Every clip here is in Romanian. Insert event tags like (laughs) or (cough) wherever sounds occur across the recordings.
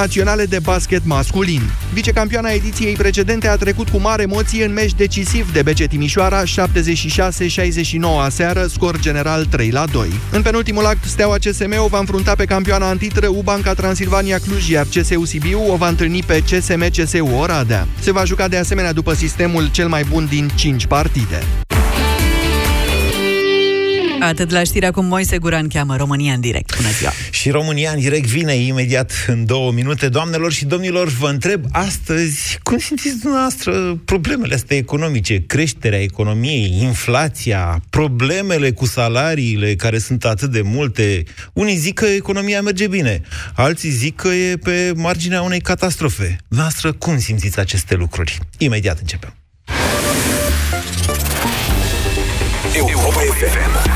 naționale de basket masculin. Vicecampioana ediției precedente a trecut cu mare emoție în meci decisiv de BC Timișoara 76-69 aseară, scor general 3 la 2. În penultimul act, Steaua CSM o va înfrunta pe campioana antitră Ubanca Transilvania Cluj, iar CSU Sibiu o va întâlni pe CSM CSU Oradea. Se va juca de asemenea după sistemul cel mai bun din 5 partide. Atât la știrea cum Moise Guran cheamă România în direct. Bună ziua! Și România în direct vine imediat în două minute. Doamnelor și domnilor, vă întreb astăzi cum simțiți dumneavoastră problemele astea economice, creșterea economiei, inflația, problemele cu salariile care sunt atât de multe. Unii zic că economia merge bine, alții zic că e pe marginea unei catastrofe. Noastră, cum simțiți aceste lucruri? Imediat începem. Europa FM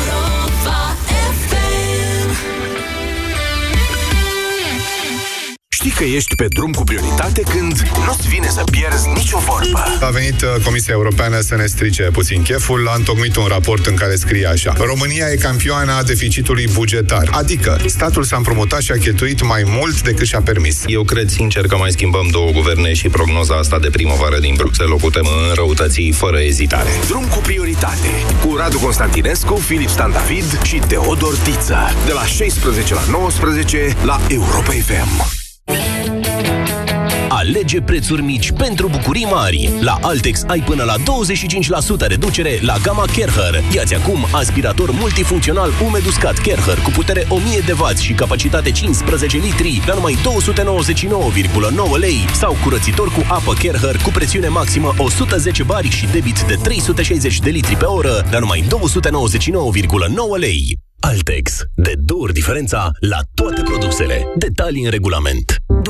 Știi că ești pe drum cu prioritate când nu-ți vine să pierzi nicio vorbă. A venit uh, Comisia Europeană să ne strice puțin cheful, a întocmit un raport în care scrie așa. România e campioana a deficitului bugetar, adică statul s-a împrumutat și a cheltuit mai mult decât și-a permis. Eu cred sincer că mai schimbăm două guverne și prognoza asta de primăvară din Bruxelles o putem înrăutăți fără ezitare. Drum cu prioritate cu Radu Constantinescu, Filip Stan David și Teodor Tiță. De la 16 la 19 la Europa FM. Alege prețuri mici pentru bucurii mari. La Altex ai până la 25% reducere la gama Kerher. Iați acum aspirator multifuncțional umed uscat Kerher cu putere 1000 de W și capacitate 15 litri la numai 299,9 lei sau curățitor cu apă Kerher cu presiune maximă 110 bari și debit de 360 de litri pe oră la numai 299,9 lei. Altex. De două ori diferența la toate produsele. Detalii în regulament.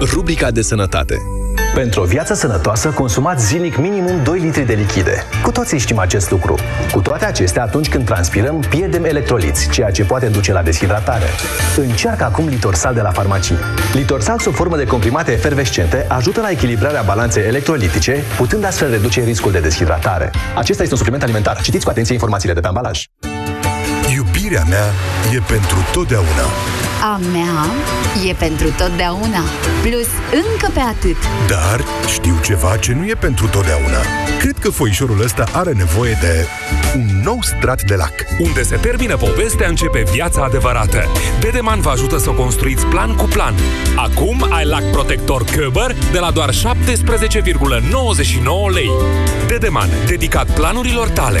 Rubrica de sănătate pentru o viață sănătoasă, consumați zilnic minimum 2 litri de lichide. Cu toții știm acest lucru. Cu toate acestea, atunci când transpirăm, pierdem electroliți, ceea ce poate duce la deshidratare. Încearcă acum Litorsal de la farmacii. Litorsal sub formă de comprimate efervescente ajută la echilibrarea balanței electrolitice, putând astfel reduce riscul de deshidratare. Acesta este un supliment alimentar. Citiți cu atenție informațiile de pe ambalaj. Iubirea mea e pentru totdeauna. A mea e pentru totdeauna. Plus încă pe atât. Dar știu ceva ce nu e pentru totdeauna. Cred că foișorul ăsta are nevoie de un nou strat de lac. Unde se termină povestea, începe viața adevărată. Dedeman vă ajută să o construiți plan cu plan. Acum ai lac protector Köber de la doar 17,99 lei. Dedeman, dedicat planurilor tale.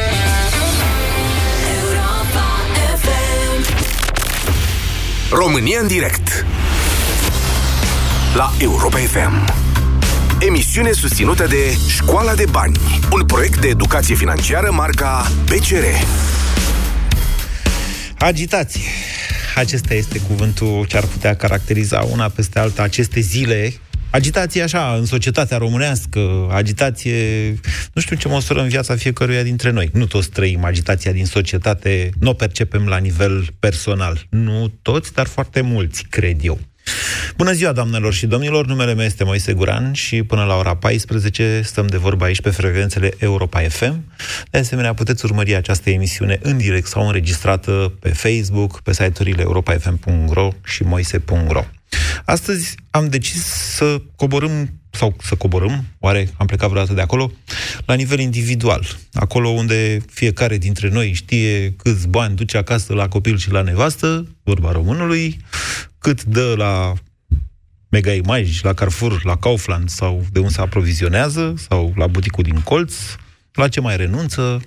România în direct. La Europa FM Emisiune susținută de Școala de Bani Un proiect de educație financiară marca PCR Agitație. Acesta este cuvântul ce ar putea caracteriza una peste alta aceste zile Agitație așa, în societatea românească, agitație, nu știu ce măsură în viața fiecăruia dintre noi. Nu toți trăim agitația din societate, nu o percepem la nivel personal. Nu toți, dar foarte mulți, cred eu. Bună ziua, doamnelor și domnilor, numele meu este Moise Guran și până la ora 14 stăm de vorba aici pe frecvențele Europa FM. De asemenea, puteți urmări această emisiune în direct sau înregistrată pe Facebook, pe site-urile europafm.ro și moise.ro. Astăzi am decis să coborâm sau să coborâm, oare am plecat vreodată de acolo, la nivel individual, acolo unde fiecare dintre noi știe câți bani duce acasă la copil și la nevastă, vorba românului, cât dă la Mega Image, la Carrefour, la Kaufland sau de unde se aprovizionează, sau la buticul din colț, la ce mai renunță,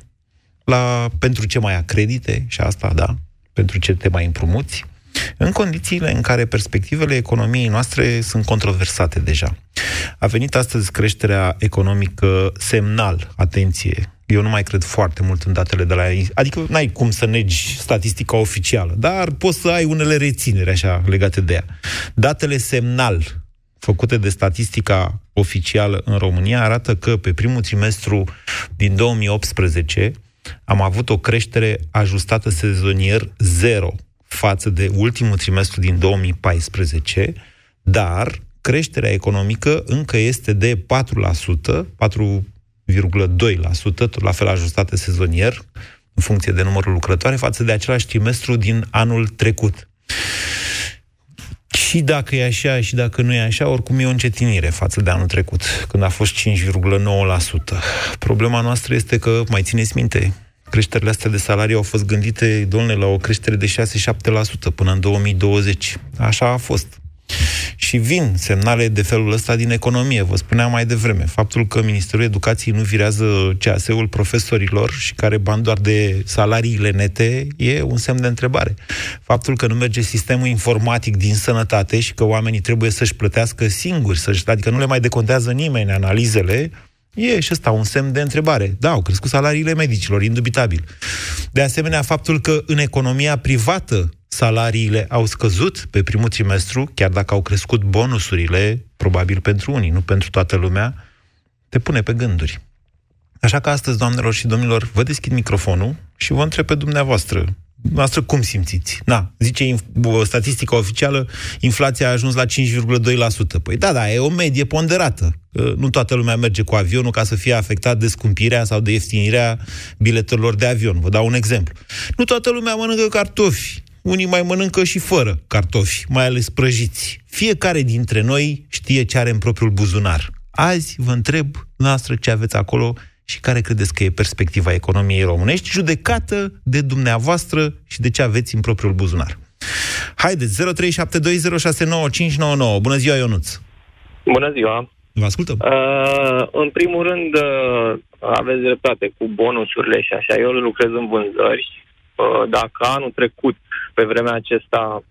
la pentru ce mai acredite, și asta, da, pentru ce te mai împrumuți, în condițiile în care perspectivele economiei noastre sunt controversate deja. A venit astăzi creșterea economică semnal, atenție, eu nu mai cred foarte mult în datele de la... Adică n-ai cum să negi statistica oficială, dar poți să ai unele reținere așa legate de ea. Datele semnal făcute de statistica oficială în România arată că pe primul trimestru din 2018 am avut o creștere ajustată sezonier zero față de ultimul trimestru din 2014, dar creșterea economică încă este de 4%, 4,2%, tot la fel ajustate sezonier, în funcție de numărul lucrătoare, față de același trimestru din anul trecut. Și dacă e așa, și dacă nu e așa, oricum e o încetinire față de anul trecut, când a fost 5,9%. Problema noastră este că, mai țineți minte, creșterile astea de salarii au fost gândite, domnule, la o creștere de 6-7% până în 2020. Așa a fost. Și vin semnale de felul ăsta din economie. Vă spuneam mai devreme. Faptul că Ministerul Educației nu virează CAS-ul profesorilor și care bani doar de salariile nete e un semn de întrebare. Faptul că nu merge sistemul informatic din sănătate și că oamenii trebuie să-și plătească singuri, să adică nu le mai decontează nimeni analizele, E și ăsta un semn de întrebare. Da, au crescut salariile medicilor, indubitabil. De asemenea, faptul că în economia privată salariile au scăzut pe primul trimestru, chiar dacă au crescut bonusurile, probabil pentru unii, nu pentru toată lumea, te pune pe gânduri. Așa că astăzi, doamnelor și domnilor, vă deschid microfonul și vă întreb pe dumneavoastră, Noastră cum simțiți? Na, zice statistica oficială, inflația a ajuns la 5,2%. Păi da, da, e o medie ponderată. Nu toată lumea merge cu avionul ca să fie afectat de scumpirea sau de ieftinirea biletelor de avion. Vă dau un exemplu. Nu toată lumea mănâncă cartofi. Unii mai mănâncă și fără cartofi, mai ales prăjiți. Fiecare dintre noi știe ce are în propriul buzunar. Azi vă întreb, noastră, ce aveți acolo și care credeți că e perspectiva economiei românești, judecată de dumneavoastră și de ce aveți în propriul buzunar. Haideți, 0372069599. Bună ziua, Ionuț! Bună ziua! Vă ascultăm. Uh, în primul rând, uh, aveți dreptate cu bonusurile și așa. Eu lucrez în vânzări. Uh, dacă anul trecut, pe vremea acesta,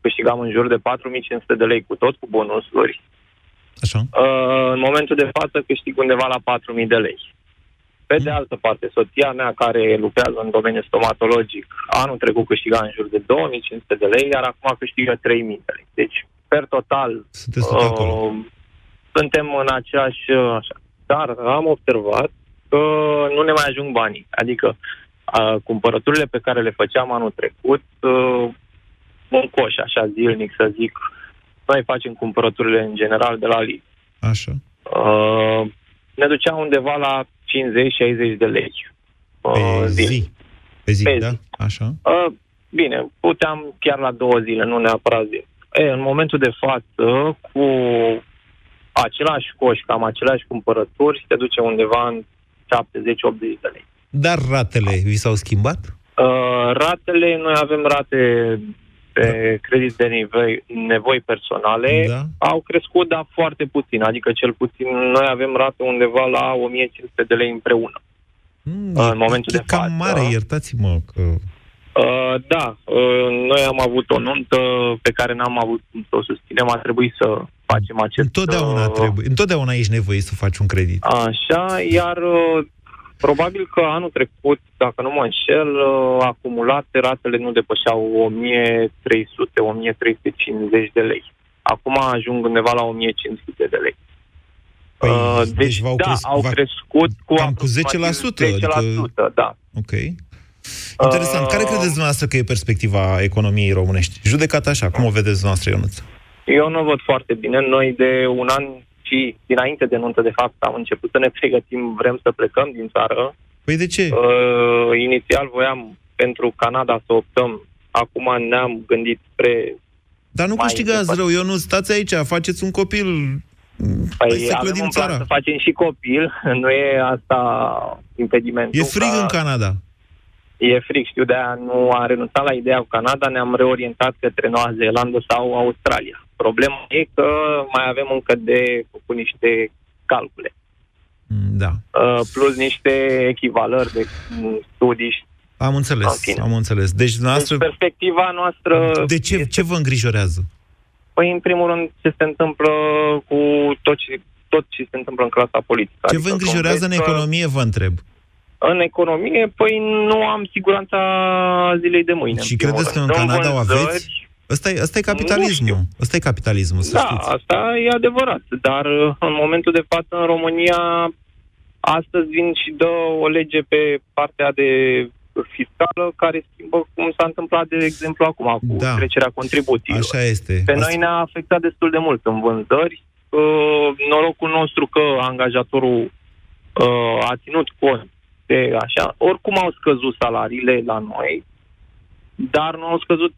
câștigam în jur de 4500 de lei cu tot, cu bonusuri, Așa. Uh, în momentul de față câștig undeva la 4000 de lei. Pe de altă parte, soția mea care lucrează în domeniul stomatologic, anul trecut câștiga în jur de 2500 de lei, iar acum câștigă 3000 de lei. Deci, per total, uh, suntem în aceeași... Uh, așa. Dar am observat că nu ne mai ajung banii. Adică, uh, cumpărăturile pe care le făceam anul trecut, uh, un coș, așa, zilnic, să zic, noi facem cumpărăturile în general de la Lidl. Așa. Uh, ne ducea undeva la 50-60 de lei. Uh, pe zi. zi. Pe zi, pe da? Zi. Așa. Uh, bine, puteam chiar la două zile, nu neapărat zi. E, în momentul de față, cu același coș, cam aceleași cumpărături, se duce undeva în 70-80 de lei. Dar ratele vi s-au schimbat? Uh, ratele, noi avem rate pe credit de nevoi, nevoi personale da. au crescut, dar foarte puțin. Adică cel puțin noi avem rată undeva la 1500 de lei împreună. Mm, în momentul de cam față. mare, iertați-mă că... Uh, da, uh, noi am avut o nuntă pe care n-am avut cum să o susținem, a trebuit să facem acest... Întotdeauna uh, trebuie, întotdeauna ești nevoie să faci un credit. Așa, iar uh, Probabil că anul trecut, dacă nu mă înșel, uh, acumulate ratele nu depășeau 1300-1350 de lei. Acum ajung undeva la 1500 de lei. Păi, uh, deci, deci v-au da, cresc, au crescut cu cam cu 10%. 10%, adică... da. Ok. Interesant. Uh, Care credeți dumneavoastră că e perspectiva economiei românești? Judecat așa, cum o vedeți dumneavoastră, Ionuț? Eu nu o văd foarte bine. Noi de un an și dinainte de nuntă, de fapt, am început să ne pregătim, vrem să plecăm din țară. Păi de ce? Uh, inițial voiam pentru Canada să optăm. Acum ne-am gândit spre... Dar nu mai câștigați departe. rău, eu nu stați aici, faceți un copil. Hai Păi să avem clădim un plan țara. să facem și copil, (laughs) nu e asta impedimentul. E frig ca- în Canada. E frig, știu, de-aia nu am renunțat la ideea cu Canada, ne-am reorientat către Noua Zeelandă sau Australia. Problema e că mai avem încă de făcut niște calcule. Da. Uh, plus niște echivalări de mm, studii. Am înțeles, am înțeles. Deci, Deci dumneavoastră, perspectiva noastră... de ce, ce vă îngrijorează? Păi, în primul rând, ce se întâmplă cu tot ce, tot ce se întâmplă în clasa politică. Ce Adică vă îngrijorează în că economie, vă întreb? În economie, păi nu am siguranța zilei de mâine. Și credeți că în Canada o aveți? Ăsta e, ăsta e capitalismul. Ăsta e capitalismul, să Da, știți. asta e adevărat. Dar uh, în momentul de față în România astăzi vin și dă o lege pe partea de fiscală care schimbă cum s-a întâmplat, de exemplu, acum cu Da. trecerea contribuțiilor. Așa este. Pe Asta- noi ne-a afectat destul de mult în vânzări. Uh, norocul nostru că angajatorul uh, a ținut cont de așa. Oricum au scăzut salariile la noi, dar nu au scăzut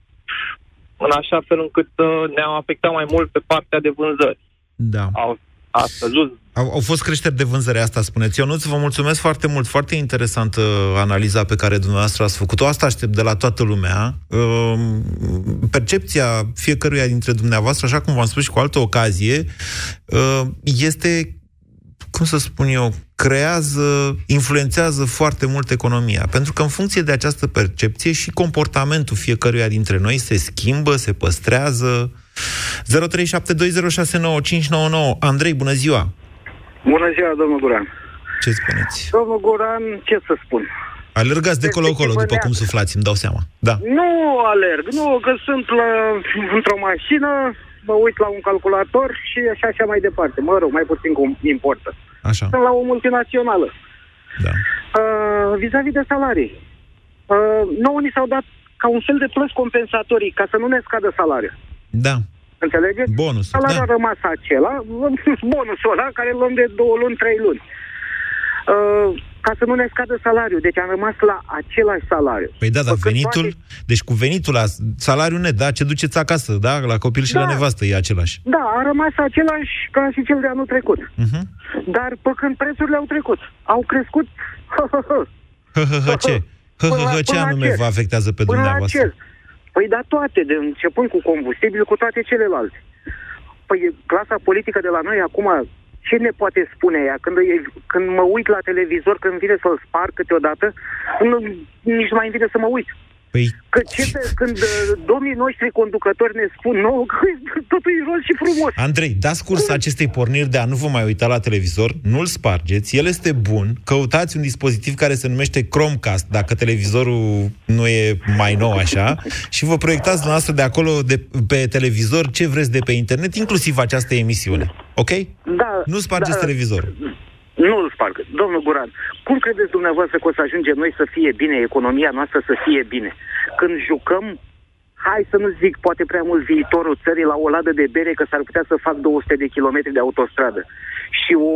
în așa fel încât uh, ne-au afectat mai mult pe partea de vânzări. Da. Au, a scăzut Au, au fost creșteri de vânzăre, asta spuneți. Ionuț, vă mulțumesc foarte mult. Foarte interesantă analiza pe care dumneavoastră ați făcut-o. Asta aștept de la toată lumea. Um, Percepția fiecăruia dintre dumneavoastră, așa cum v-am spus și cu altă ocazie, uh, este, cum să spun eu, creează, influențează foarte mult economia. Pentru că în funcție de această percepție și comportamentul fiecăruia dintre noi se schimbă, se păstrează. 0372069599. Andrei, bună ziua! Bună ziua, domnul Guran. Ce spuneți? Domnul Guran, ce să spun? Alergați de colo-colo, după cum suflați, îmi dau seama. Da. Nu alerg, nu, că sunt la, într-o mașină, mă uit la un calculator și așa, așa mai departe. Mă rog, mai puțin cum importă. Așa. Sunt la o multinațională. Da. Uh, vis-a-vis de salarii. Uh, nouă ni s-au dat ca un fel de plăți compensatorii, ca să nu ne scadă salariul. Da. Înțelegeți? Bonus. Salariul da. a rămas acela, (laughs) bonusul ăla, care îl luăm de două luni, trei luni. Uh, ca să nu ne scadă salariul. Deci am rămas la același salariu. Păi da, dar Făcând venitul, toate- deci cu venitul la salariul net, da, ce duceți acasă, da, la copil și Da. la nevastă e același. Da, a rămas același ca și cel de anul trecut. Mhm. Dar pe când prețurile au trecut, au crescut... Hă, hă, hă, ce? Hă, hă, Până la- hă, ce până la anume cer. vă afectează pe Până la dumneavoastră? cer. Păi da, toate, de începând cu combustibil, cu toate celelalte. Păi clasa politică de la noi acum, ce ne poate spune ea? Când, e- când mă uit la televizor, când vine să-l spar câteodată, nu, nici nu mai îmi vine să mă uit. Păi... Că ce se, când uh, domnii noștri conducători ne spun nouă (laughs) că totul e roz și frumos. Andrei, dați curs acestei porniri de a nu vă mai uita la televizor, nu-l spargeți, el este bun, căutați un dispozitiv care se numește Chromecast, dacă televizorul nu e mai nou așa, (laughs) și vă proiectați dumneavoastră de acolo, de, pe televizor, ce vreți de pe internet, inclusiv această emisiune. Ok? Da, Nu spargeți da, televizorul. Nu îl sparg. Domnul Guran, cum credeți dumneavoastră că o să ajungem noi să fie bine, economia noastră să fie bine? Când jucăm, hai să nu zic poate prea mult viitorul țării la o ladă de bere, că s-ar putea să fac 200 de kilometri de autostradă. Și o,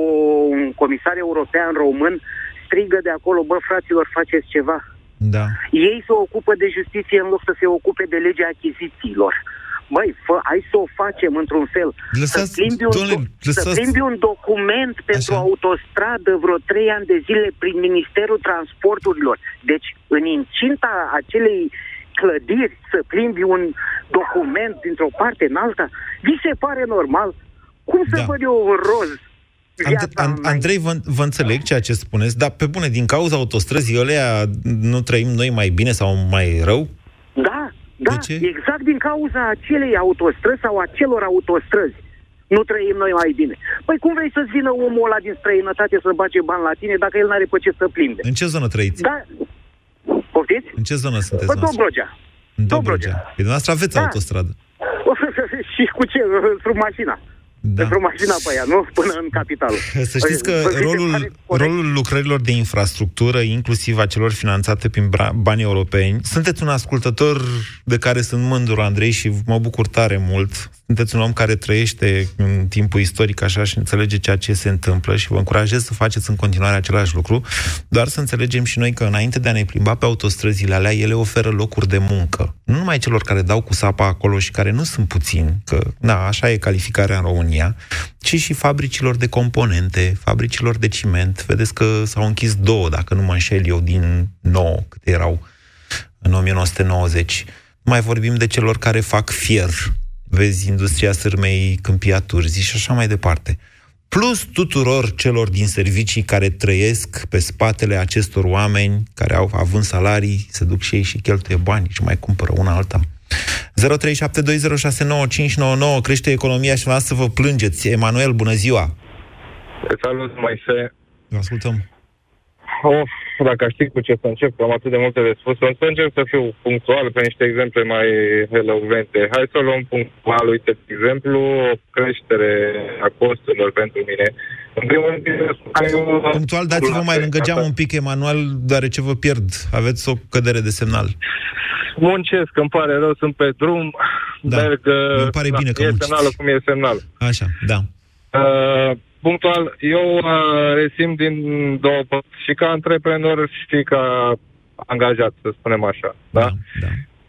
un comisar european român strigă de acolo, bă, fraților, faceți ceva. Da. Ei se ocupă de justiție în loc să se ocupe de legea achizițiilor. Băi, fă, hai să o facem într-un fel. Lăsați- să plimbi un, domnule, do- să lăsați- plimbi un document pentru autostradă vreo trei ani de zile prin Ministerul Transporturilor. Deci, în incinta acelei clădiri, să plimbi un document dintr-o parte în alta, vi se pare normal? Cum să Da. văd eu roz And- An- Andrei, vă, vă înțeleg ceea ce spuneți, dar pe bune, din cauza autostrăzii alea nu trăim noi mai bine sau mai rău? Da, da, exact din cauza acelei autostrăzi sau acelor autostrăzi. Nu trăim noi mai bine. Păi cum vrei să-ți vină omul ăla din străinătate să bage bani la tine dacă el n-are pe ce să plimbe? În ce zonă trăiți? Da, poftiți? În ce zonă sunteți? Pe noastră? Dobrogea. În Dobrogea. Păi dumneavoastră aveți Da. autostradă. (laughs) Și cu ce? Într-o mașina. Da. Într-o mașină pe ea, nu? Până în capitală. (laughs) Să știți că Vă vi se rolul, pare rolul lucrărilor de infrastructură, inclusiv a celor finanțate prin bra- bani europeni, sunteți un ascultător de care sunt mândru, Andrei, și mă bucur tare mult. Sunteți un om care trăiește în timpul istoric așa și înțelege ceea ce se întâmplă și vă încurajez să faceți în continuare același lucru, doar să înțelegem și noi că înainte de a ne plimba pe autostrăzile alea, ele oferă locuri de muncă. Nu numai celor care dau cu sapa acolo și care nu sunt puțini, că, da, așa e calificarea în România, ci și fabricilor de componente, fabricilor de ciment. Vedeți că s-au închis două, dacă nu mă înșel eu, din nouă, câte erau în 1990. Mai vorbim de celor care fac fier, vezi industria sârmei, câmpia Turzii și așa mai departe. Plus tuturor celor din servicii care trăiesc pe spatele acestor oameni care au având salarii, se duc și ei și cheltuie bani și mai cumpără una alta. 0372069599 crește economia și să vă plângeți. Emanuel, bună ziua! Salut, mai se. Vă ascultăm. Of, dacă știi cu ce să încep, am atât de multe de spus. O să încerc să fiu punctual pe niște exemple mai elocvente. Hai să luăm punctual, uite, de exemplu, o creștere a costurilor pentru mine. În primul rând, Punctual, dați-vă mai lângă geam un pic, Emanuel, deoarece vă pierd. Aveți o cădere de semnal. Muncesc, îmi pare rău, sunt pe drum, Da, merg... îmi pare na, bine că e munciți. semnalul cum e semnal. Așa, da. Uh, punctual, eu uh, resim din două părți, și ca antreprenor și ca angajat, să spunem așa. Da? da.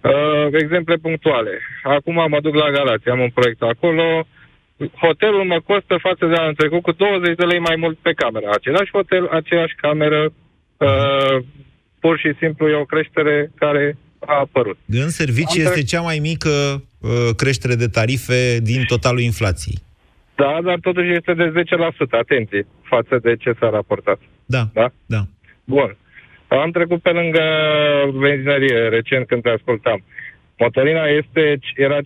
Uh, exemple punctuale. Acum mă duc la Galați, am un proiect acolo. Hotelul mă costă față de anul trecut cu 20 de lei mai mult pe cameră. Același hotel, aceeași cameră. Uh, pur și simplu e o creștere care a apărut. În servicii Am este cea mai mică uh, creștere de tarife din totalul inflației. Da, dar totuși este de 10%, atenție, față de ce s-a raportat. Da, da. da. Bun. Am trecut pe lângă benzinărie recent când te ascultam. Motorina este, era 5,8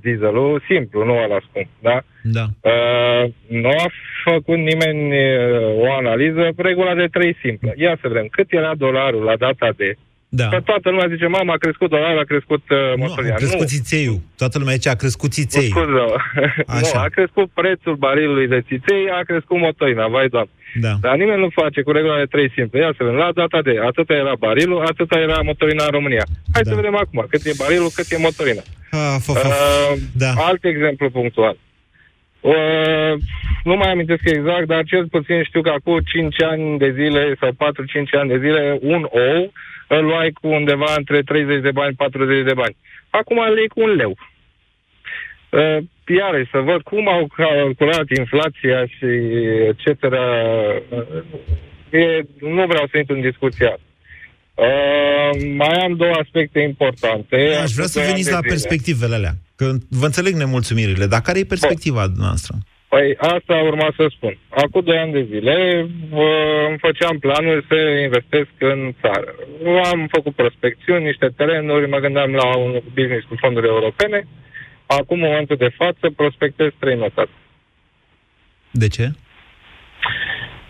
dieselul, simplu, nu ăla scump, da? Da. Uh, nu a făcut nimeni uh, o analiză, regula de 3 simplă. Ia să vedem, cât era dolarul la data de... Da. Că toată lumea zice, mama, a crescut dolarul, a crescut uh, motorina. A crescut țițeiul. Toată lumea zice, a crescut țițeiul. Scuză. (laughs) nu, a crescut prețul barilului de țiței, a crescut motorina, vai doamne. Da. Dar nimeni nu face cu regula de 3 simple. Ia să vedem, la data de atâta era barilul, atâta era motorina în România. Hai da. să vedem acum cât e barilul, cât e motorina. Ah, fă, fă. Uh, Da. Alt exemplu punctual. Uh, nu mai amintesc exact, dar cel puțin știu că acum 5 ani de zile sau 4-5 ani de zile, un ou îl luai cu undeva între 30 de bani, 40 de bani. Acum îl iei cu un leu. Uh, iarăși, să văd cum au calculat inflația și et cetera. Uh, E, nu vreau să intru în discuția asta. Uh, mai am două aspecte importante. Aș vrea să Doi ani veniți de la zile. perspectivele alea. Că vă înțeleg nemulțumirile, dar care e perspectiva noastră? Păi asta urma să spun. Acum doi ani de zile uh, îmi făceam planul să investesc în țară. Am făcut prospecțiuni, niște terenuri, mă gândeam la un business cu fonduri europene. Acum, în momentul de față, prospectez străinătate. De ce?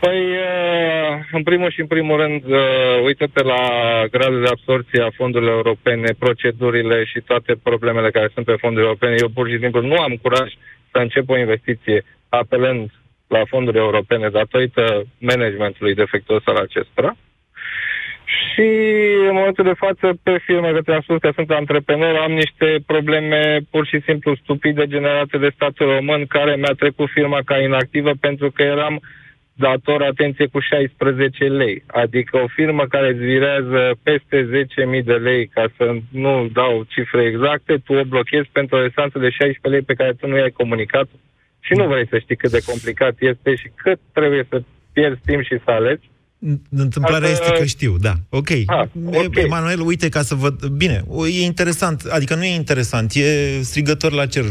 Păi, uh, în primul și în primul rând, uh, uită-te la gradul de absorție a fondurilor europene, procedurile și toate problemele care sunt pe fonduri europene. Eu pur și simplu nu am curaj să încep o investiție apelând la fonduri europene datorită managementului defectuos al acestora. Și în momentul de față, pe firme, că te-am spus că sunt antreprenor, am niște probleme pur și simplu stupide generate de statul român, care mi-a trecut firma ca inactivă pentru că eram dator, atenție, cu 16 lei. Adică o firmă care îți virează peste 10.000 de lei, ca să nu dau cifre exacte, tu o blochezi pentru o restanță de 16 lei pe care tu nu i-ai comunicat și nu vrei să știi cât de complicat este și cât trebuie să pierzi timp și să alegi. Întâmplarea Asta- este că știu, da. Ok. Ah, ok. Emanuel, uite, ca să văd... Bine, o- e interesant, adică nu e interesant, e strigător la cer.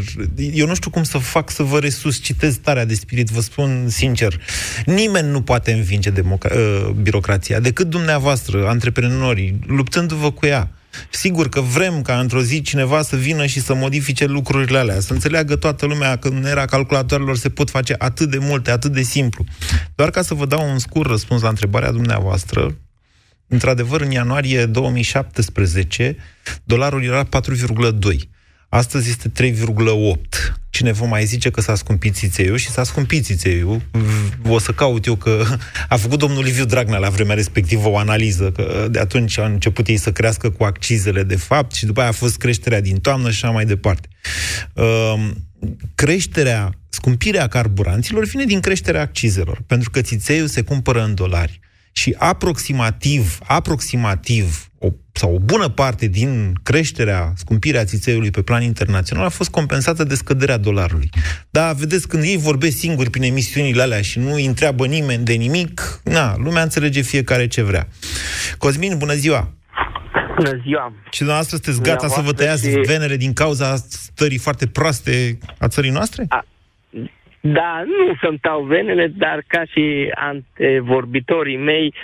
Eu nu știu cum să fac să vă resuscitez starea de spirit, vă spun sincer. Nimeni nu poate învinge democra- uh, birocrația, decât dumneavoastră, antreprenorii, luptându-vă cu ea. Sigur că vrem ca într-o zi cineva să vină și să modifice lucrurile alea, să înțeleagă toată lumea că în era calculatoarelor se pot face atât de multe, atât de simplu. Doar ca să vă dau un scurt răspuns la întrebarea dumneavoastră, într-adevăr, în ianuarie 2017, dolarul era 4,2. Astăzi este 3,8. Cine vă mai zice că s-a scumpit țițeiul și s-a scumpit țițeiul, v- o să caut eu că (laughs) a făcut domnul Liviu Dragnea la vremea respectivă o analiză, că de atunci au început ei să crească cu accizele de fapt și după aia a fost creșterea din toamnă și așa mai departe. Um, creșterea, scumpirea carburanților vine din creșterea accizelor, pentru că țițeiul se cumpără în dolari. Și aproximativ, aproximativ, o, sau o bună parte din creșterea, scumpirea țițeiului pe plan internațional a fost compensată de scăderea dolarului. Dar vedeți, când ei vorbesc singuri prin emisiunile alea și nu îi întreabă nimeni de nimic, na, lumea înțelege fiecare ce vrea. Cosmin, bună ziua! Bună ziua! Și dumneavoastră sunteți gata să vă tăiați și... venele din cauza stării foarte proaste a țării noastre? A, da, nu să-mi tau venele, dar ca și antevorbitorii mei,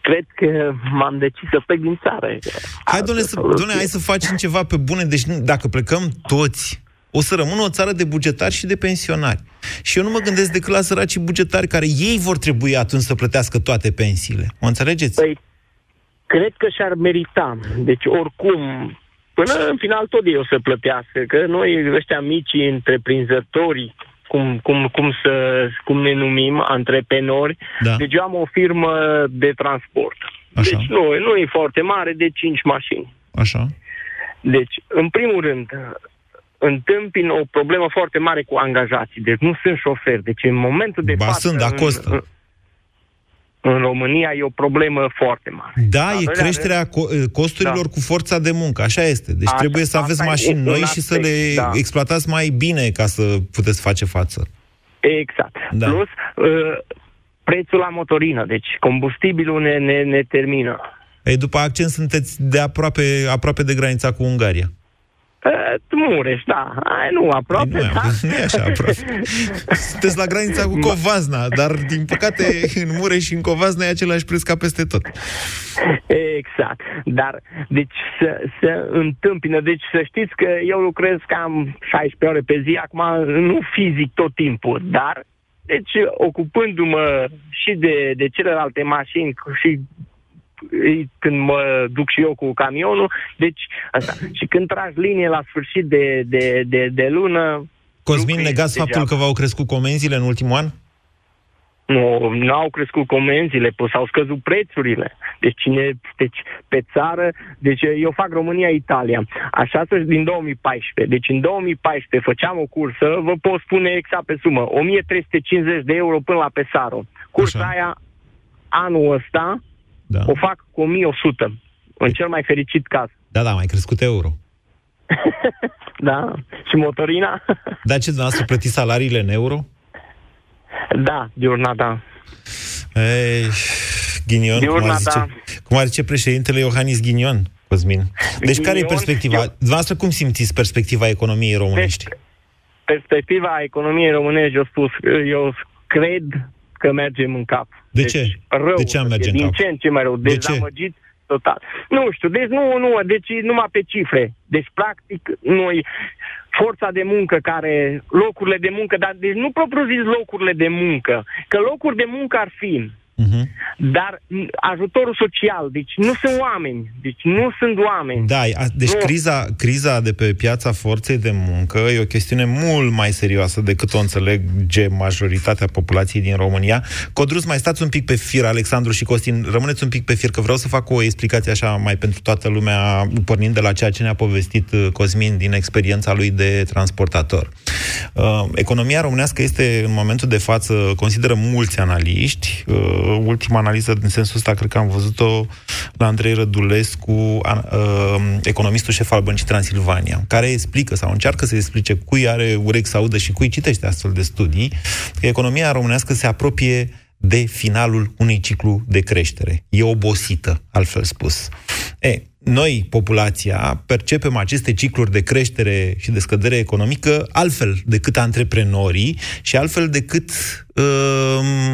cred că m-am decis să plec din țară. Hai, doamne, să, doamne, hai să facem ceva pe bune. Deci, dacă plecăm toți, o să rămână o țară de bugetari și de pensionari. Și eu nu mă gândesc decât la săracii bugetari care ei vor trebui atunci să plătească toate pensiile. Mă înțelegeți? Păi, cred că și-ar merita. Deci, oricum, până în final tot ei o să plătească, că noi, ăștia mici întreprinzători, cum, cum, cum, să, cum ne numim, antreprenori. Da. Deci eu am o firmă de transport. Așa. Deci nu, nu e foarte mare, de 5 mașini. Așa. Deci, în primul rând, întâmpin o problemă foarte mare cu angajații. Deci nu sunt șoferi. Deci în momentul de ba față... sunt, da, costă. În, în România e o problemă foarte mare. Da, e creșterea rând, costurilor da. cu forța de muncă, așa este. Deci așa, trebuie să aveți mașini noi aspect, și să le da. exploatați mai bine ca să puteți face față. Exact. Da. Plus, uh, prețul la motorină, deci combustibilul ne, ne, ne termină. Ei, după accent sunteți de aproape, aproape de granița cu Ungaria. Uh, Mureș, da. Ai, nu aproape, nu, da. (laughs) Nu e așa aproape. Sunteți la granița cu Covazna, dar din păcate în Mureș și în Covazna e același preț ca peste tot. Exact. Dar, deci, să, să întâmpină. Deci, să știți că eu lucrez cam 16 ore pe zi, acum nu fizic tot timpul, dar deci, ocupându-mă și de, de celelalte mașini și când mă duc și eu cu camionul. Deci, asta. Și când tragi linie la sfârșit de, de, de, de lună... Cosmin, negați faptul că v-au crescut comenzile în ultimul an? Nu, nu au crescut comenzile, păi s-au scăzut prețurile. Deci, cine, deci pe țară, deci eu fac România-Italia. Așa să din 2014. Deci în 2014 făceam o cursă, vă pot spune exact pe sumă, 1350 de euro până la Pesaro. Cursa Așa. aia anul ăsta da. o fac cu 1100, în cel mai fericit caz. Da, da, mai crescut euro. (laughs) da, și motorina. (laughs) da, ce dumneavoastră plăti salariile în euro? Da, diurna, da. Ei, Ghinion, diurna, cum, ar zice, da. cum ar zice președintele Iohannis Ghinion, Cosmin. Deci care e perspectiva? Eu... Dumneavoastră cum simțiți perspectiva economiei românești? Deci, perspectiva economiei românești, eu spus, eu cred că mergem în cap. De deci, ce? Rău, de ce am merge în Din cap? ce în ce mai rău. De dezamăgit ce? total. Nu știu, deci nu, nu, deci numai pe cifre. Deci, practic, noi, forța de muncă care, locurile de muncă, dar deci nu propriu zis locurile de muncă, că locuri de muncă ar fi Uh-huh. Dar ajutorul social, deci nu sunt oameni, deci nu sunt oameni. Da, deci nu. criza, criza de pe piața forței de muncă e o chestiune mult mai serioasă decât o înțelege majoritatea populației din România. Codrus, mai stați un pic pe fir, Alexandru și Costin, rămâneți un pic pe fir, că vreau să fac o explicație așa mai pentru toată lumea, pornind de la ceea ce ne-a povestit uh, Cosmin din experiența lui de transportator. Uh, economia românească este, în momentul de față, consideră mulți analiști, uh, ultima analiză din sensul ăsta, cred că am văzut-o la Andrei Rădulescu, uh, economistul șef al Băncii Transilvania, care explică sau încearcă să explice cui are urechi să audă și cui citește astfel de studii, că economia românească se apropie de finalul unui ciclu de creștere. E obosită, altfel spus. E, noi, populația, percepem aceste cicluri de creștere și de scădere economică altfel decât antreprenorii și altfel decât uh,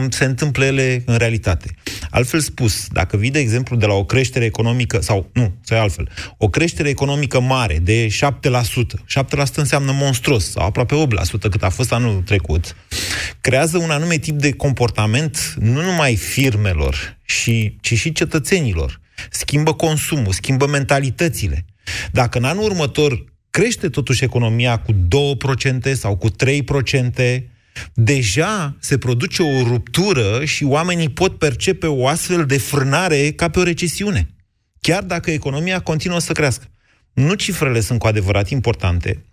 se întâmplă ele în realitate. Altfel spus, dacă vii, de exemplu, de la o creștere economică, sau nu, sau altfel, o creștere economică mare de 7%, 7% înseamnă monstruos, sau aproape 8% cât a fost anul trecut, creează un anume tip de comportament nu numai firmelor, și, ci și cetățenilor schimbă consumul, schimbă mentalitățile. Dacă în anul următor crește totuși economia cu 2% sau cu 3%, deja se produce o ruptură și oamenii pot percepe o astfel de frânare ca pe o recesiune. Chiar dacă economia continuă să crească. Nu cifrele sunt cu adevărat importante,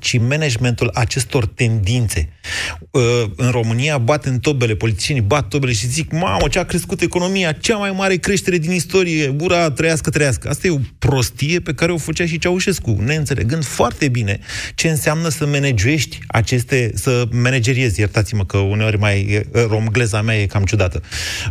ci managementul acestor tendințe. Uh, în România bat în tobele, politicienii bat tobele și zic, mamă, ce a crescut economia, cea mai mare creștere din istorie, ura, trăiască, trăiască. Asta e o prostie pe care o făcea și Ceaușescu, neînțelegând foarte bine ce înseamnă să managești aceste, să manageriezi, iertați-mă că uneori mai, romgleza mea e cam ciudată,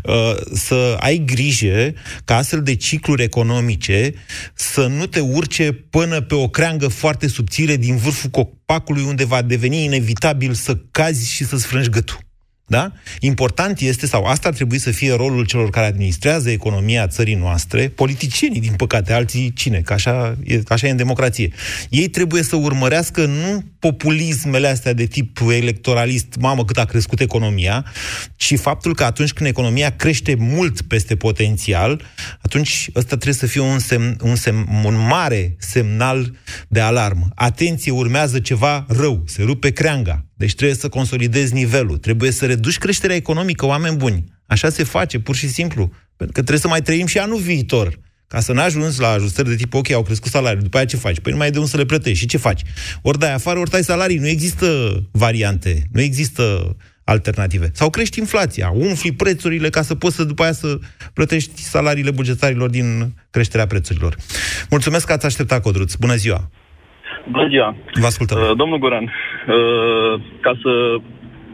uh, să ai grijă ca astfel de cicluri economice să nu te urce până pe o creangă foarte subțire din vârful copacului unde va deveni inevitabil să cazi și să-ți frângi gâtul. Da? Important este, sau asta ar trebui să fie rolul celor care administrează economia țării noastre, politicienii, din păcate, alții cine, că așa e, așa e în democrație. Ei trebuie să urmărească nu populismele astea de tip electoralist, mamă cât a crescut economia, ci faptul că atunci când economia crește mult peste potențial, atunci ăsta trebuie să fie un, semn, un, semn, un mare semnal de alarmă. Atenție, urmează ceva rău, se rupe creanga, deci trebuie să consolidezi nivelul, trebuie să reduci creșterea economică, oameni buni. Așa se face, pur și simplu. Pentru că trebuie să mai trăim și anul viitor. Ca să n-ajungi la ajustări de tip, ok, au crescut salariul, după aia ce faci? Păi nu mai ai de unde să le plătești. Și ce faci? Ori dai afară, ori dai salarii. Nu există variante, nu există alternative. Sau crești inflația, umfli prețurile ca să poți să după aia să plătești salariile bugetarilor din creșterea prețurilor. Mulțumesc că ați așteptat, Codruț. Bună ziua! Bună ziua! Vă ascultăm. Uh, domnul Guran, uh, ca să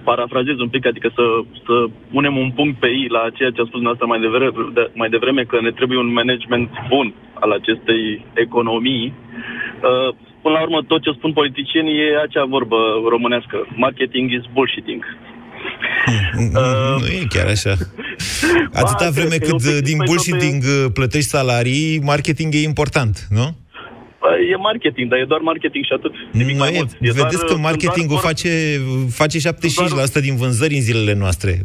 parafrazez un pic, adică să, să punem un punct pe ei la ceea ce a spus dumneavoastră mai devreme, de, mai devreme, că ne trebuie un management bun al acestei economii. Uh, până la urmă, tot ce spun politicienii e acea vorbă românească. Marketing is bullshitting. Uh, nu e chiar așa. (laughs) Atâta vreme cât din bullshitting plătești salarii, marketing e important, nu? E marketing, dar e doar marketing și atât. Nimic nu mai e, mult. E vedeți doar, că marketingul doar, face, face 75% doar, din vânzări în zilele noastre. 25%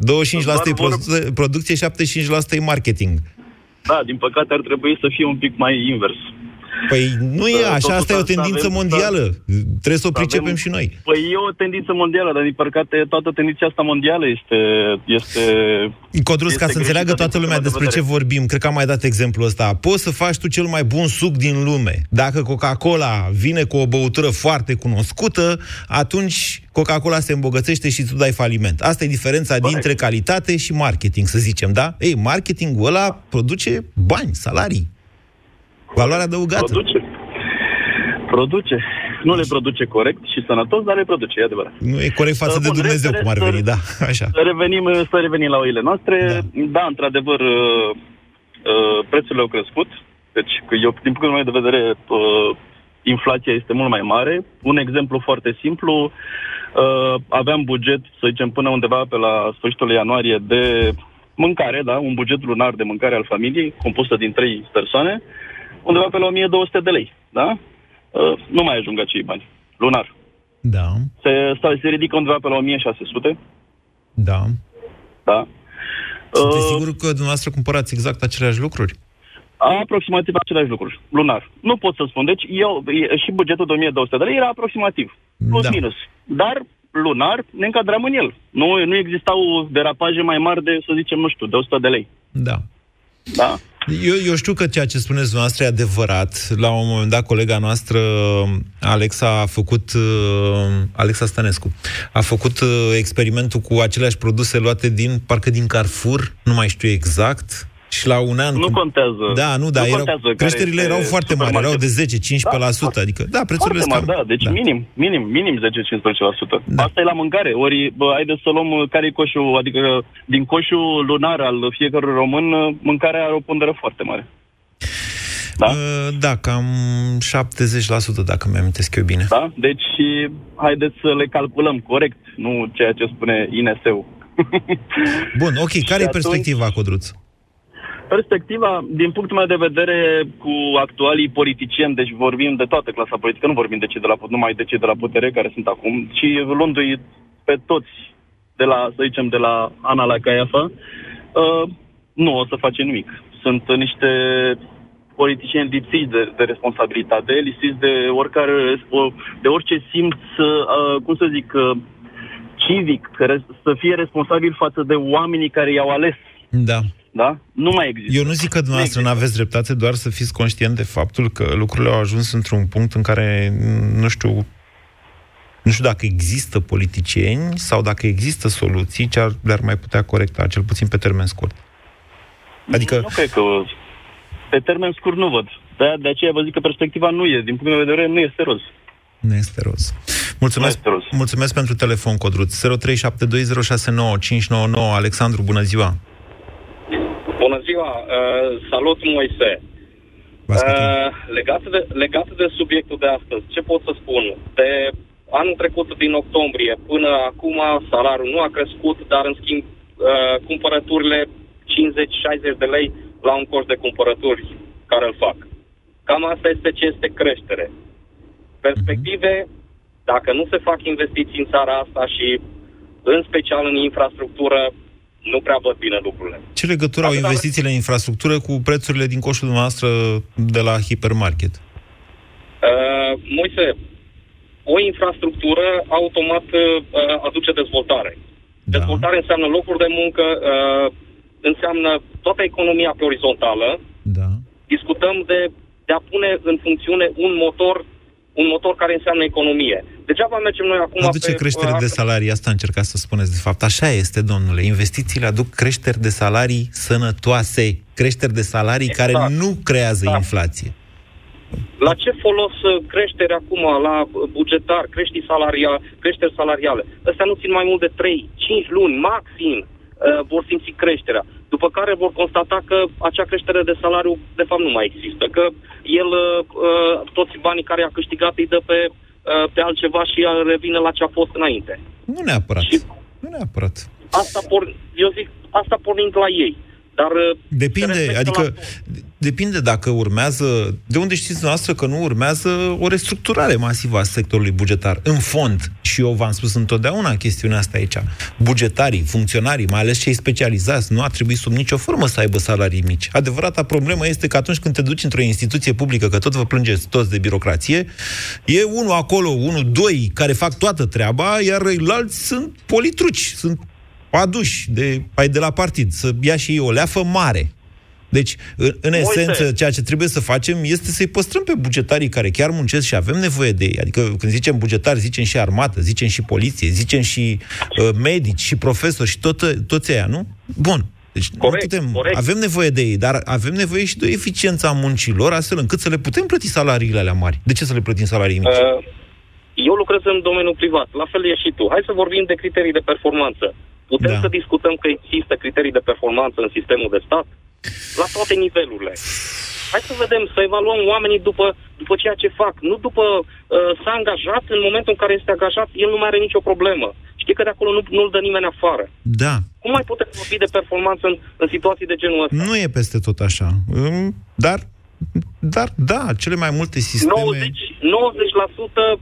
e produ- producție, 75% e marketing. Da, din păcate ar trebui să fie un pic mai invers. Păi nu e așa, asta e o tendință avem, mondială. Da, Trebuie să o pricepem avem, și noi. Păi e o tendință mondială, dar din păcate toată tendința asta mondială este... este Codrus, ca să înțeleagă toată lumea despre de ce vorbim, cred că am mai dat exemplul ăsta. Poți să faci tu cel mai bun suc din lume. Dacă Coca-Cola vine cu o băutură foarte cunoscută, atunci Coca-Cola se îmbogățește și tu dai faliment. Asta e diferența Corect. dintre calitate și marketing, să zicem, da? Ei, marketingul ăla produce bani, salarii. Valoarea adăugată. Produce. Produce. Nu le produce corect și sănătos, dar le produce, e adevărat. Nu e corect față uh, de Dumnezeu, cum ar veni, da, așa. Să revenim, să revenim la oile noastre. Da, da într-adevăr, uh, uh, prețurile au crescut. Deci, eu, din punctul meu de vedere, inflația este mult mai mare. Un exemplu foarte simplu, aveam buget, să zicem, până undeva pe la sfârșitul ianuarie de mâncare, da, un buget lunar de mâncare al familiei, compusă din trei persoane, undeva pe la 1200 de lei, da? Uh, nu mai ajung acei bani, lunar. Da. Se, se ridică undeva pe la 1600. Da. Da. Sunteți uh, sigur că dumneavoastră cumpărați exact aceleași lucruri? Aproximativ aceleași lucruri, lunar. Nu pot să spun. Deci eu, și bugetul de 1200 de lei era aproximativ, plus da. minus. Dar lunar ne încadram în el. Nu, nu existau derapaje mai mari de, să zicem, nu știu, de 100 de lei. Da. Da. Eu, eu știu că ceea ce spuneți dumneavoastră e adevărat. La un moment dat, colega noastră, Alexa, a făcut, uh, Alexa Stănescu, a făcut uh, experimentul cu aceleași produse luate din, parcă din Carrefour, nu mai știu exact, și la un an... Nu contează. Da, nu, da, nu erau, creșterile erau foarte mari, erau de 10-15%, da, adică, da, prețurile foarte mari, da, deci da. minim, minim, minim 10-15%. Da. Asta e la mâncare, ori, bă, haideți să luăm uh, care e coșul, adică din coșul lunar al fiecărui român, uh, mâncarea are o pondere foarte mare. Da? Uh, da, cam 70%, dacă mi-am eu bine. Da? Deci, haideți să le calculăm corect, nu ceea ce spune INS-ul. Bun, ok. Care e (laughs) perspectiva, Codruț? Perspectiva, din punctul meu de vedere, cu actualii politicieni, deci vorbim de toată clasa politică, nu vorbim de cei de la, numai de cei de la putere care sunt acum, ci luându-i pe toți, de la, să zicem, de la Ana la Caiafa, uh, nu o să face nimic. Sunt niște politicieni lipsiți de, de responsabilitate, lipsiți de oricare, de orice simț, uh, cum să zic, uh, civic, care să fie responsabil față de oamenii care i-au ales. Da da? Nu mai există. Eu nu zic că dumneavoastră nu aveți dreptate, doar să fiți conștient de faptul că lucrurile au ajuns într-un punct în care, nu știu, Nu știu dacă există politicieni sau dacă există soluții ce ar, le-ar mai putea corecta, cel puțin pe termen scurt. Adică... Nu cred că... Pe termen scurt nu văd. De, de aceea vă zic că perspectiva nu e. Din punct de vedere, nu este roz. Nu este roz. Mulțumesc, Nu este roz. mulțumesc pentru telefon, Codruț. 0372069599. Alexandru, bună ziua! Bună ziua, uh, salut Moise. Uh, legat, de, legat de subiectul de astăzi, ce pot să spun? De anul trecut, din octombrie, până acum, salariul nu a crescut, dar în schimb, uh, cumpărăturile 50-60 de lei la un coș de cumpărături care îl fac. Cam asta este ce este creștere. Perspective, dacă nu se fac investiții în țara asta și în special în infrastructură, nu prea văd bine lucrurile. Ce legătură au investițiile în infrastructură cu prețurile din coșul dumneavoastră de la hipermarket? Uh, Moise, o infrastructură automat uh, aduce dezvoltare. Da. Dezvoltare înseamnă locuri de muncă, uh, înseamnă toată economia pe orizontală. Da. Discutăm de, de a pune în funcțiune un motor un motor care înseamnă economie. Degeaba mergem noi acum Aduce pe... creștere uh, de salarii, asta încercați să spuneți de fapt. Așa este, domnule. Investițiile aduc creșteri de salarii sănătoase, creșteri de salarii Exact. care nu creează inflație. La ce folos uh, creștere acum la uh, bugetar, creșteri, salaria, creșteri salariale? Astea nu țin mai mult de 3-5 luni, maxim, uh, vor simți creșterea. După care vor constata că acea creștere de salariu, de fapt, nu mai există. Că el, uh, uh, toți banii care a câștigat îi dă pe, uh, pe altceva și uh, revine la ce a fost înainte. Nu neapărat. Nu neapărat. Asta por, eu zic, asta pornind la ei. Dar uh, se Depinde, respectă adică la- depinde dacă urmează, de unde știți noastră că nu urmează o restructurare masivă a sectorului bugetar. În fond, și eu v-am spus întotdeauna chestiunea asta aici, bugetarii, funcționarii, mai ales cei specializați, nu ar trebui sub nicio formă să aibă salarii mici. Adevărata problemă este că atunci când te duci într-o instituție publică, că tot vă plângeți toți de birocrație, e unul acolo, unul, doi, care fac toată treaba, iar ceilalți sunt politruci, sunt aduși de, ai de la partid, să ia și ei o leafă mare. Deci, în, în Moise. esență, ceea ce trebuie să facem este să-i păstrăm pe bugetarii care chiar muncesc și avem nevoie de ei. Adică, când zicem bugetari, zicem și armată, zicem și poliție, zicem și uh, medici, și profesori, și tot, toți aia, nu? Bun. Deci corect, nu putem, corect. avem nevoie de ei, dar avem nevoie și de o eficiență a muncilor, astfel încât să le putem plăti salariile alea mari. De ce să le plătim salarii mici? Uh, eu lucrez în domeniul privat, la fel e și tu. Hai să vorbim de criterii de performanță. Putem Da. să discutăm că există criterii de performanță în sistemul de stat? La toate nivelurile. Hai să vedem, să evaluăm oamenii după, după ceea ce fac, nu după uh, s-a angajat, în momentul în care este angajat, el nu mai are nicio problemă. Știi că de acolo nu, nu-l dă nimeni afară. Da. Cum mai putem vorbi de performanță în, în situații de genul ăsta? Nu e peste tot așa. Mm, Dar, dar da, cele mai multe sisteme... 90, 90%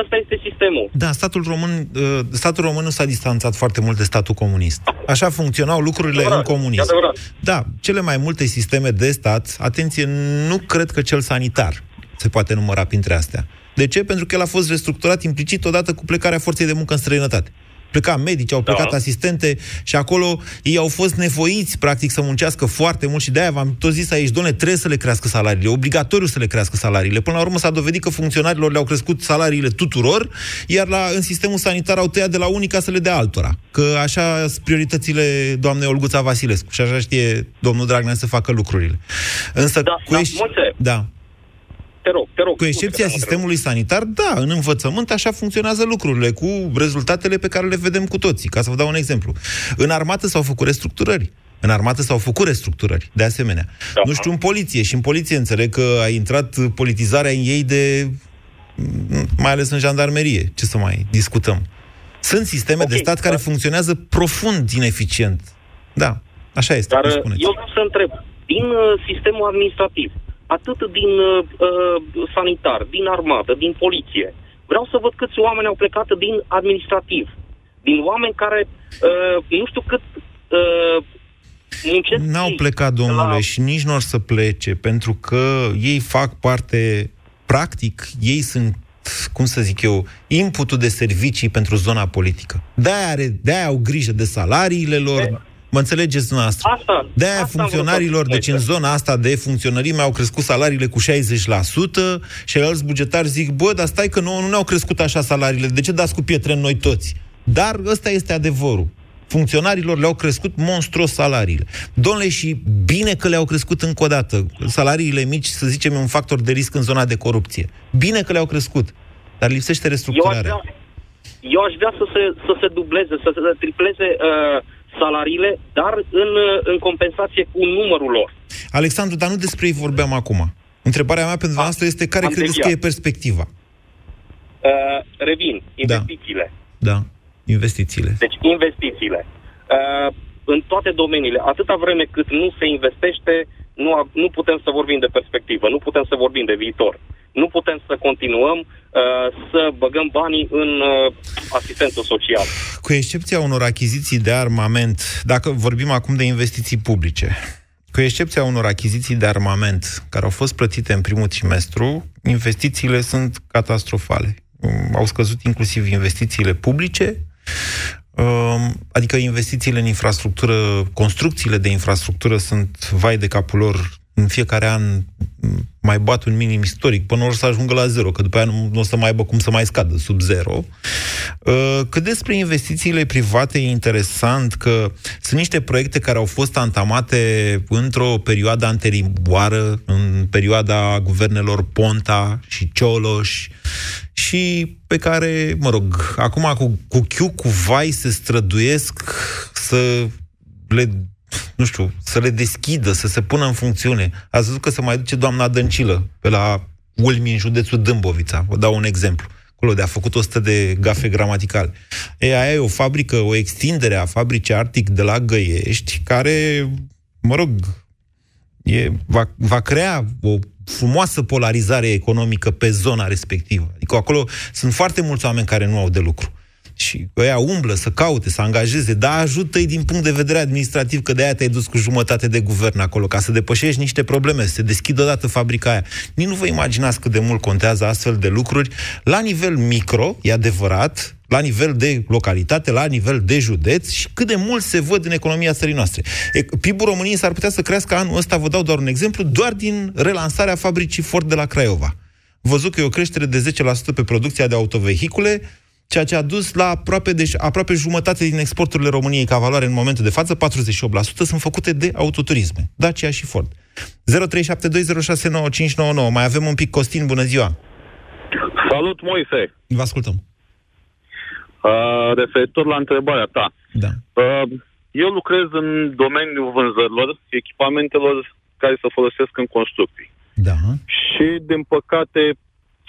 ăsta este sistemul. Da, statul român, uh, statul român nu s-a distanțat foarte mult de statul comunist. Așa funcționau lucrurile în comunism. Da, cele mai multe sisteme de stat, atenție, nu cred că cel sanitar se poate număra printre astea. De ce? Pentru că el a fost restructurat implicit odată cu plecarea forței de muncă în străinătate. Pleca medici, au plecat da. asistente și acolo ei au fost nevoiți, practic, să muncească foarte mult și de-aia v-am tot zis aici, doamne, trebuie să le crească salariile, obligatoriu să le crească salariile. Până la urmă s-a dovedit că funcționarilor le-au crescut salariile tuturor, iar la, în sistemul sanitar au tăiat de la unii ca să le dea altora. Că așa sunt prioritățile doamnei Olguța Vasilescu și așa știe domnul Dragnea să facă lucrurile. Însă, Da, cu da, ești... Moise. Da. Te rog, te rog. Cu excepția sistemului sanitar, da, în învățământ așa funcționează lucrurile, cu rezultatele pe care le vedem cu toții. Ca să vă dau un exemplu. În armată s-au făcut restructurări. În armată s-au făcut restructurări, de asemenea. Da. Nu știu, în poliție. Și în poliție înțeleg că a intrat politizarea în ei de... mai ales în jandarmerie. Ce să mai discutăm? Sunt sisteme okay, de stat care funcționează profund ineficient. Da, așa este. Dar cum uh, spuneți. eu vreau să întreb, din uh, sistemul administrativ, atât din uh, uh, sanitar, din armată, din poliție, vreau să văd câți oameni au plecat din administrativ, din oameni care, uh, nu știu cât, uh, muncesc N-au ei plecat, domnule, și nici nu or să plece, pentru că ei fac parte, practic, ei sunt cum să zic eu, inputul de servicii pentru zona politică. De-aia, are, de-aia au grijă de salariile lor, Mă înțelegeți dumneavoastră? Asta, De-aia asta am funcționarilor, vrut să deci în zona asta de funcționărime au crescut salariile cu 60% și alți bugetari zic, bă, dar stai că nu, nu ne-au crescut așa salariile, de ce dați cu pietre în noi toți? Dar ăsta este adevărul. Funcționarilor le-au crescut monstruos salariile. Domnule, și bine că le-au crescut încă o dată. Salariile mici, să zicem, e un factor de risc în zona de corupție. Bine că le-au crescut, dar lipsește Eu aș restructurarea. vrea, eu aș vrea să, se, să se dubleze, să se tripleze uh, salariile, dar în, uh, în compensație cu numărul lor. Alexandru, dar nu despre ei vorbeam acum. Întrebarea mea pentru noastră este care am credeți că deviat. e perspectiva? Uh, revin, investițiile. Da, investițiile. Deci investițiile. Uh, în toate domeniile, atâta vreme cât nu se investește, nu, a- nu putem să vorbim de perspectivă, nu putem să vorbim de viitor. Nu putem să continuăm uh, să băgăm banii în uh, asistență socială. Cu excepția unor achiziții de armament, dacă vorbim acum de investiții publice, cu excepția unor achiziții de armament care au fost plătite în primul trimestru, investițiile sunt catastrofale. Um, Au scăzut inclusiv investițiile publice, um, adică investițiile în infrastructură, construcțiile de infrastructură sunt vai de capul lor în fiecare an m, mai bat un minim istoric, până ori să ajungă la zero, că după aia nu, nu o să mai aibă cum să mai scadă sub zero. Uh, Cât despre investițiile private, e interesant că sunt niște proiecte care au fost antamate într-o perioadă anterioară, în perioada guvernelor Ponta și Cioloș, și pe care, mă rog, acum cu, cu chiu, cu vai se străduiesc să le nu știu, să le deschidă, să se pună în funcțiune. Ați văzut că se mai duce doamna Dăncilă pe la Ulmi, în județul Dâmbovița. Vă dau un exemplu. Acolo de a făcut 100 de gafe gramaticale. E, aia e o fabrică, o extindere a fabricii Arctic de la Găiești, care, mă rog, e, va, va crea o frumoasă polarizare economică pe zona respectivă. Adică acolo sunt foarte mulți oameni care nu au de lucru. Și ăia umblă să caute, să angajeze, dar ajută-i din punct de vedere administrativ, că de-aia te-ai dus cu jumătate de guvern acolo, ca să depășești niște probleme, să se deschidă odată fabrica aia. Nici nu vă imaginați cât de mult contează astfel de lucruri. La nivel micro, e adevărat, la nivel de localitate, la nivel de județ și cât de mult se văd în economia țării noastre. E, PIB-ul României s-ar putea să crească anul ăsta, vă dau doar un exemplu, doar din relansarea fabricii Ford de la Craiova. Văzut că e o creștere de 10% pe producția de autovehicule, ceea ce a dus la aproape, deci, aproape jumătate din exporturile României ca valoare în momentul de față, 48%, sunt făcute de autoturisme, Dacia și Ford. 0372069599. Mai avem un pic Costin, bună ziua! Salut, Moise! Vă ascultăm. Uh, referitor la întrebarea ta. Da. Uh, eu lucrez în domeniul vânzărilor, echipamentelor care se folosesc în construcții. Da. Și, din păcate,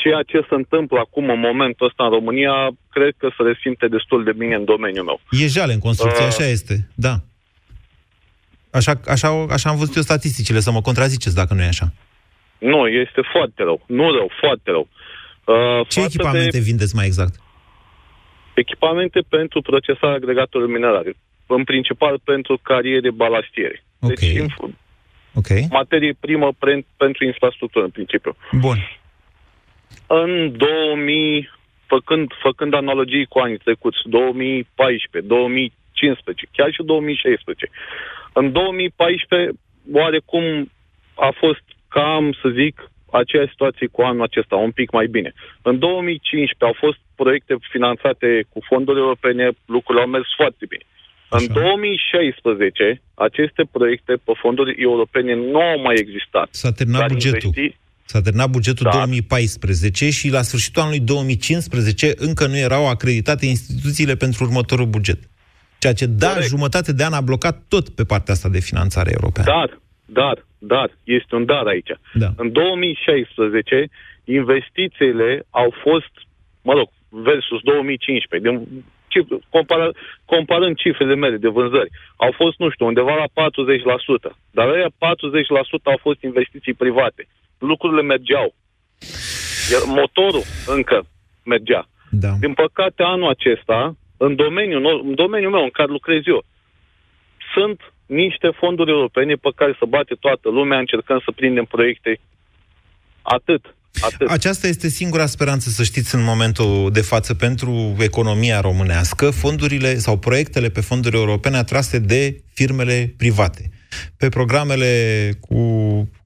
ceea ce se întâmplă acum, în momentul ăsta, în România, cred că se resimte destul de bine în domeniul meu. E jale în construcție, Uh. așa este, da. Așa, așa, așa am văzut eu statisticile, să mă contraziceți dacă nu e așa. Nu, este foarte rău. Nu rău, foarte rău. Uh, Ce față echipamente de vindeți mai exact? echipamente pentru procesarea agregatelor minerale. În principal pentru cariere balastiere. Ok. Deci, inf- Ok. materie primă pre- pentru infrastructură, în principiu. Bun. În 2000, făcând, făcând analogii cu anii trecuți, 2014, 2015, chiar și 2016. În 2014, oarecum a fost cam, să zic, aceeași situație cu anul acesta, un pic mai bine. În 2015 au fost proiecte finanțate cu fonduri europene, lucrurile au mers foarte bine. În 2016, aceste proiecte pe fonduri europene nu au mai existat. S-a terminat Dar bugetul. investi- S-a terminat bugetul Da. 2014 și la sfârșitul anului 2015 încă nu erau acreditate instituțiile pentru următorul buget. Ceea ce, da, Corect. jumătate de an a blocat tot pe partea asta de finanțare europeană. Dar, dar, dar, este un dar aici. Da. În 2016, investițiile au fost, mă rog, versus 2015, din, cif- compara, comparând cifrele mele de vânzări, au fost, nu știu, undeva la 40%. Dar aia 40% au fost investiții private. Lucrurile mergeau. Iar motorul încă mergea. Da. Din păcate, anul acesta, în domeniul, no- în domeniul meu în care lucrez eu, sunt niște fonduri europene pe care să bate toată lumea, încercăm să prindem proiecte. Atât. Atât. Aceasta este singura speranță, să știți, în momentul de față pentru economia românească, fondurile sau proiectele pe fonduri europene atrase de firmele private. Pe programele cu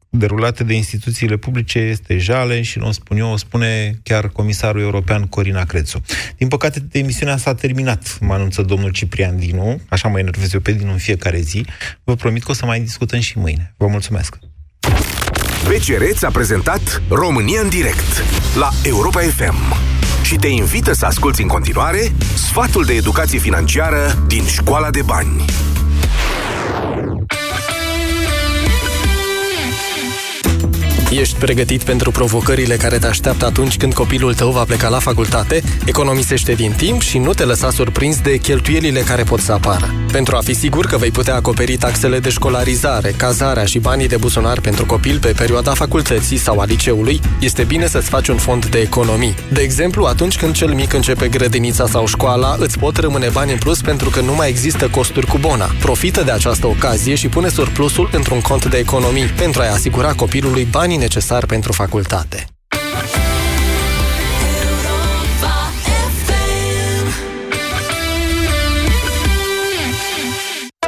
derulate de instituțiile publice este jale și nu o spun eu, o spune chiar comisarul european Corina Crețu. Din păcate, emisiunea s-a terminat, mă anunță domnul Ciprian Dinu, așa mă enervez eu pe Dinu în fiecare zi. Vă promit că o să mai discutăm și mâine. Vă mulțumesc! BCR ți-a prezentat România în direct la Europa FM și te invită să asculti în continuare sfatul de educație financiară din Școala de Bani. Ești pregătit pentru provocările care te așteaptă atunci când copilul tău va pleca la facultate? Economisește din timp și nu te lăsa surprins de cheltuielile care pot să apară. Pentru a fi sigur că vei putea acoperi taxele de școlarizare, cazarea și banii de buzunar pentru copil pe perioada facultății sau a liceului, este bine să-ți faci un fond de economii. De exemplu, atunci când cel mic începe grădinița sau școala, îți pot rămâne bani în plus pentru că nu mai există costuri cu bona. Profită de această ocazie și pune surplusul într-un cont de economii pentru a-i asigura copilului banii necesari pentru facultate.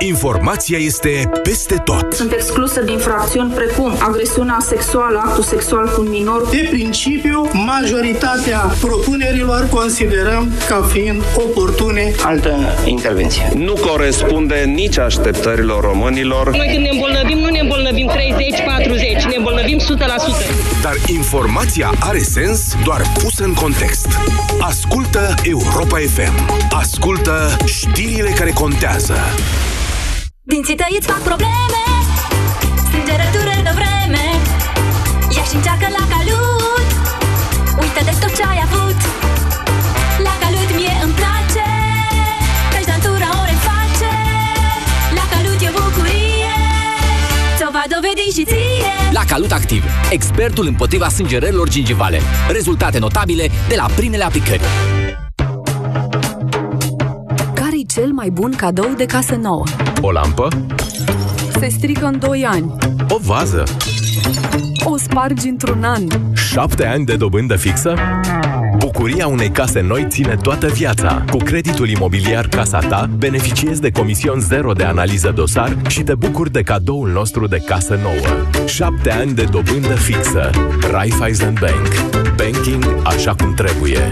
Informația este peste tot. Sunt excluse din infracțiuni precum agresiunea sexuală, actul sexual cu un minor. De principiu, majoritatea propunerilor considerăm ca fiind oportune. Altă intervenție. Nu corespunde nici așteptărilor românilor. Noi când ne îmbolnăvim, nu ne îmbolnăvim 30-40, ne îmbolnăvim 100%. Dar informația are sens doar pusă în context. Ascultă Europa FM. Ascultă știrile care contează. Dinții tăi îți fac probleme. Strângerătură de vreme. Ia și încearcă la calut. Uită de tot ce ai avut. La calut mie îmi place. Căci dantura o reface. La calut e bucurie. Ți-o va dovedi și ție. La Calut Activ, expertul împotriva sângerărilor gingivale. Rezultate notabile de la primele aplicări. Care-i cel mai bun cadou de casă nouă? O lampă? Se strică în 2 ani. O vază? O spargi într-un an. Șapte ani de dobândă fixă? Bucuria unei case noi ține toată viața. Cu creditul imobiliar Casa Ta, beneficiezi de comision zero de analiză dosar și te bucuri de cadoul nostru de casă nouă. Șapte ani de dobândă fixă. Raiffeisen Bank. Banking așa cum trebuie.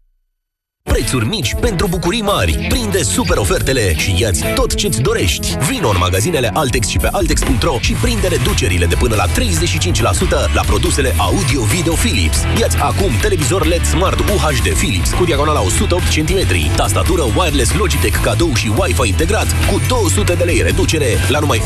Prețuri mici pentru bucurii mari. Prinde super ofertele și iați tot ce-ți dorești. Vino în magazinele Altex și pe Altex.ro și prinde reducerile de până la 35% la produsele audio-video Philips. Iați acum televizor LED Smart UHD Philips cu diagonala 108 cm, tastatură wireless Logitech cadou și Wi-Fi integrat cu 200 de lei reducere la numai 1599,9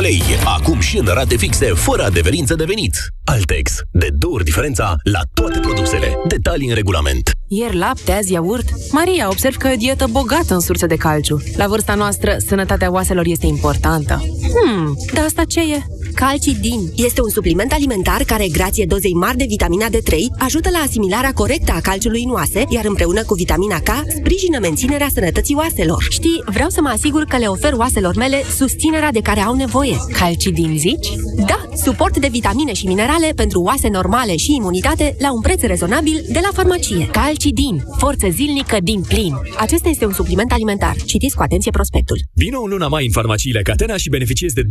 lei. Acum și în rate fixe, fără adeverință de venit. Altex. De două ori diferența la toate produsele. Detalii în regulament. Ieri lapte, azi iaurt. Maria, observ că e o dietă bogată în surse de calciu. La vârsta noastră, sănătatea oaselor este importantă. Hmm, dar asta ce e? Calcidin este un supliment alimentar care, grație dozei mari de vitamina D3, ajută la asimilarea corectă a calciului în oase, iar împreună cu vitamina K, sprijină menținerea sănătății oaselor. Știi, vreau să mă asigur că le ofer oaselor mele susținerea de care au nevoie. Calcidin zici? Da, suport de vitamine și minerale pentru oase normale și imunitate la un preț rezonabil de la farmacie. Calcidin, forță zilnică din plin. Acesta este un supliment alimentar. Citiți cu atenție prospectul. Vino în luna mai în farmaciile Catena și beneficiezi de 20%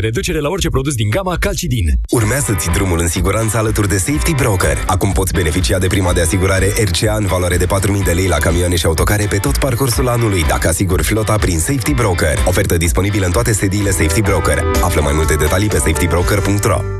reducere la orice produs din gama Calcidin. Urmează-ți drumul în siguranță alături de Safety Broker. Acum poți beneficia de prima de asigurare RCA în valoare de 4.000 de lei la camioane și autocare pe tot parcursul anului, dacă asiguri flota prin Safety Broker. Ofertă disponibilă în toate sediile Safety Broker. Află mai multe detalii pe safetybroker.ro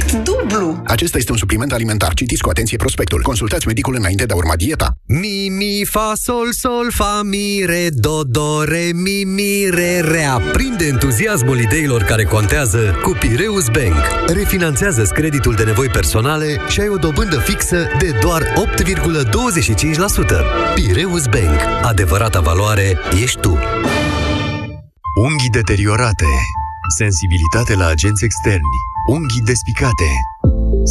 Dublu! Acesta este un supliment alimentar. Citiți cu atenție prospectul. Consultați medicul înainte de a urma dieta. Mi, mi, fa, sol, sol, fa, mi, re, do, do, re, mi, mi, re, re. Aprinde entuziasmul ideilor care contează cu Pireus Bank. Refinanțează creditul de nevoi personale și ai o dobândă fixă de doar 8,25%. Pireus Bank. Adevărata valoare ești tu. Unghii deteriorate, sensibilitate la agenți externi, unghii despicate,